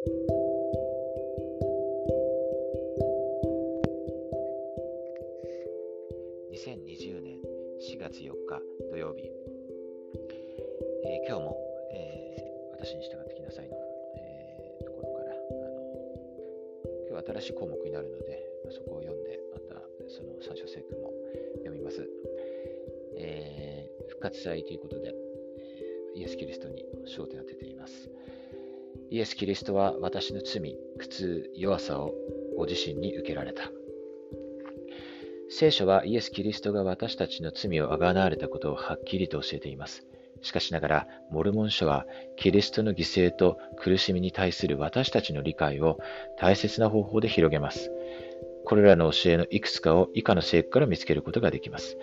2020年4月4日土曜日、えー、今日も、えー、私に従ってきなさいの、えー、ところからあの今日は新しい項目になるのでそこを読んでまたその三章聖句も読みます、えー、復活祭ということで、イエス・キリストに焦点を当てています。イエス・キリストは私の罪、苦痛、弱さをご自身に受けられた聖書はイエス・キリストが私たちの罪をあがなわれたことをはっきりと教えています。しかしながら、モルモン書は、キリストの犠牲と苦しみに対する私たちの理解を大切な方法で広げます。これらの教えのいくつかを以下の聖句から見つけることができます。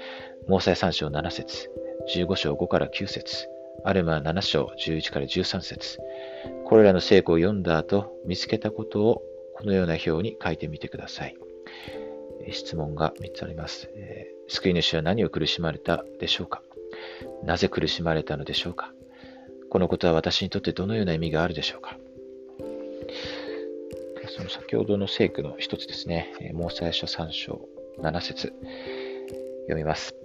モーサイ3章7節15章5から9節アルマ7章11から13節これらの聖句を読んだ後、見つけたことをこのような表に書いてみてください。質問が3つあります。えー、救い主は何を苦しまれたでしょうか？なぜ苦しまれたのでしょうか？このことは私にとってどのような意味があるでしょうか？その先ほどの聖句の一つですね、モーサイ書3章7節読みます。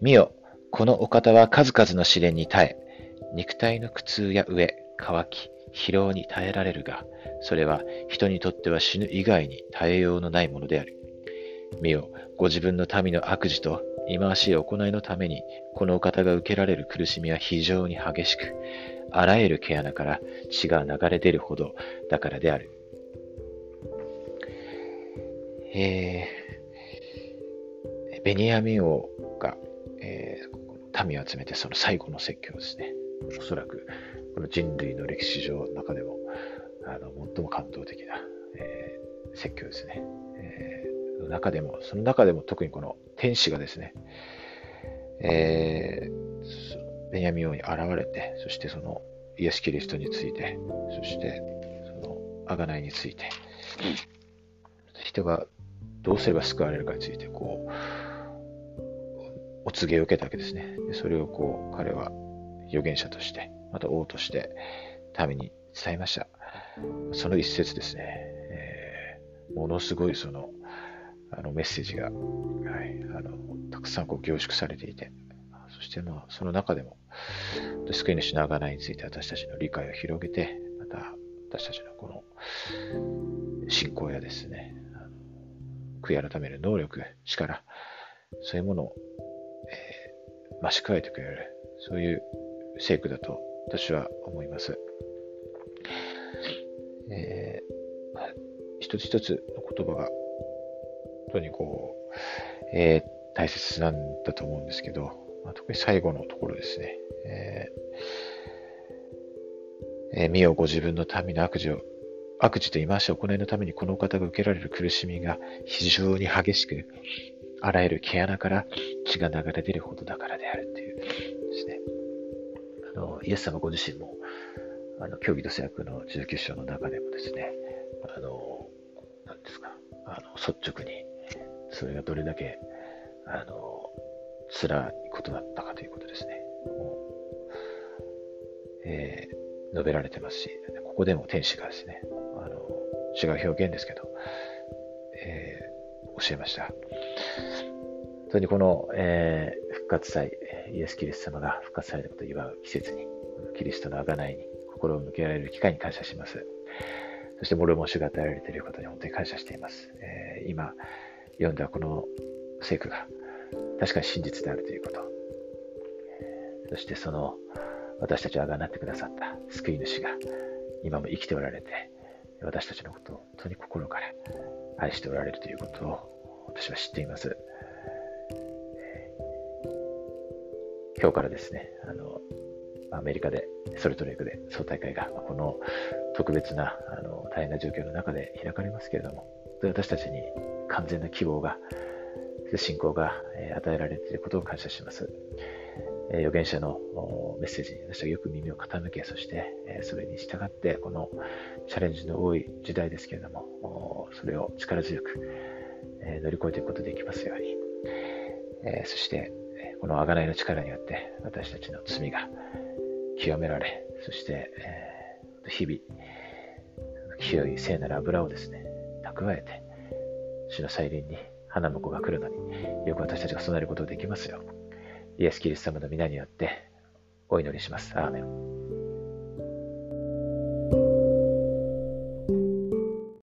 見よ、このお方は数々の試練に耐え、肉体の苦痛や飢え、乾き、疲労に耐えられるが、それは人にとっては死ぬ以外に耐えようのないものである。見よ、ご自分の民の悪事と忌まわしい行いのために、このお方が受けられる苦しみは非常に激しく、あらゆる毛穴から血が流れ出るほどだからである。えー、ベニヤミン王が、えー、民を集めてその最後の説教ですね。おそらくこの人類の歴史上の中でもあの最も感動的な、えー、説教ですね。えー中でも、その中でも特にこの天使がですね、えー、ベニヤミ王に現れて、そしてそのイエス・キリストについて、そしてその贖いについて、人がどうすれば救われるかについて、こう、お告げを受けたわけですね。それをこう、彼は預言者として、また王として民に伝えました。その一節ですね、えー、ものすごいそのあのメッセージが、はい、あのたくさんこう凝縮されていて、そしてまあその中でも、救い主の贖いについて私たちの理解を広げて、また私たちのこの信仰やですね、悔い改める能力、力、そういうものを、えー、増し加えてくれる、そういう聖句だと私は思います。えー、一つ一つの言葉が本当にこう、えー、大切なんだと思うんですけど、まあ、特に最後のところですね。えー、えー、見よご自分の民の悪事を、悪事と言いまし行いのためにこの方が受けられる苦しみが非常に激しく、あらゆる毛穴から血が流れ出るほどだからであるという。イエス様ご自身も、あの、教義と制約の19章の中でもですね、あの、なんですか、あの、率直に、それがどれだけ、あの、辛いことだったかということですね。もう、えー、述べられてますし、ここでも天使がですね、あの、違う表現ですけど、えー、教えました。本当にこの、えー、復活祭、イエス・キリスト様が復活されたことを祝う季節に、キリストの贖いに心を向けられる機会に感謝します。そして、モルモン種が与えられていることに本当に感謝しています。えー、今、読んだこの聖句が確かに真実であるということ。そしてその私たちをあがなってくださった救い主が今も生きておられて私たちのことを本当に心から愛しておられるということを私は知っています。今日からですね、あの、アメリカで、ソルトレークで総大会が、この特別な、あの、大変な状況の中で開かれますけれども、私たちに完全な希望が、信仰が与えられていることを感謝します。預言者のメッセージに私はよく耳を傾け、そしてそれに従って、このチャレンジの多い時代ですけれども、それを力強く乗り越えていくことができますように。そして、この贖いの力によって私たちの罪が清められ、そしてえ日々、清い聖なる油をですね、蓄えて、主の再臨に花婿が来るのによく私たちが備えることができますよ。イエス・キリスト様の皆によってお祈りします。アーメン。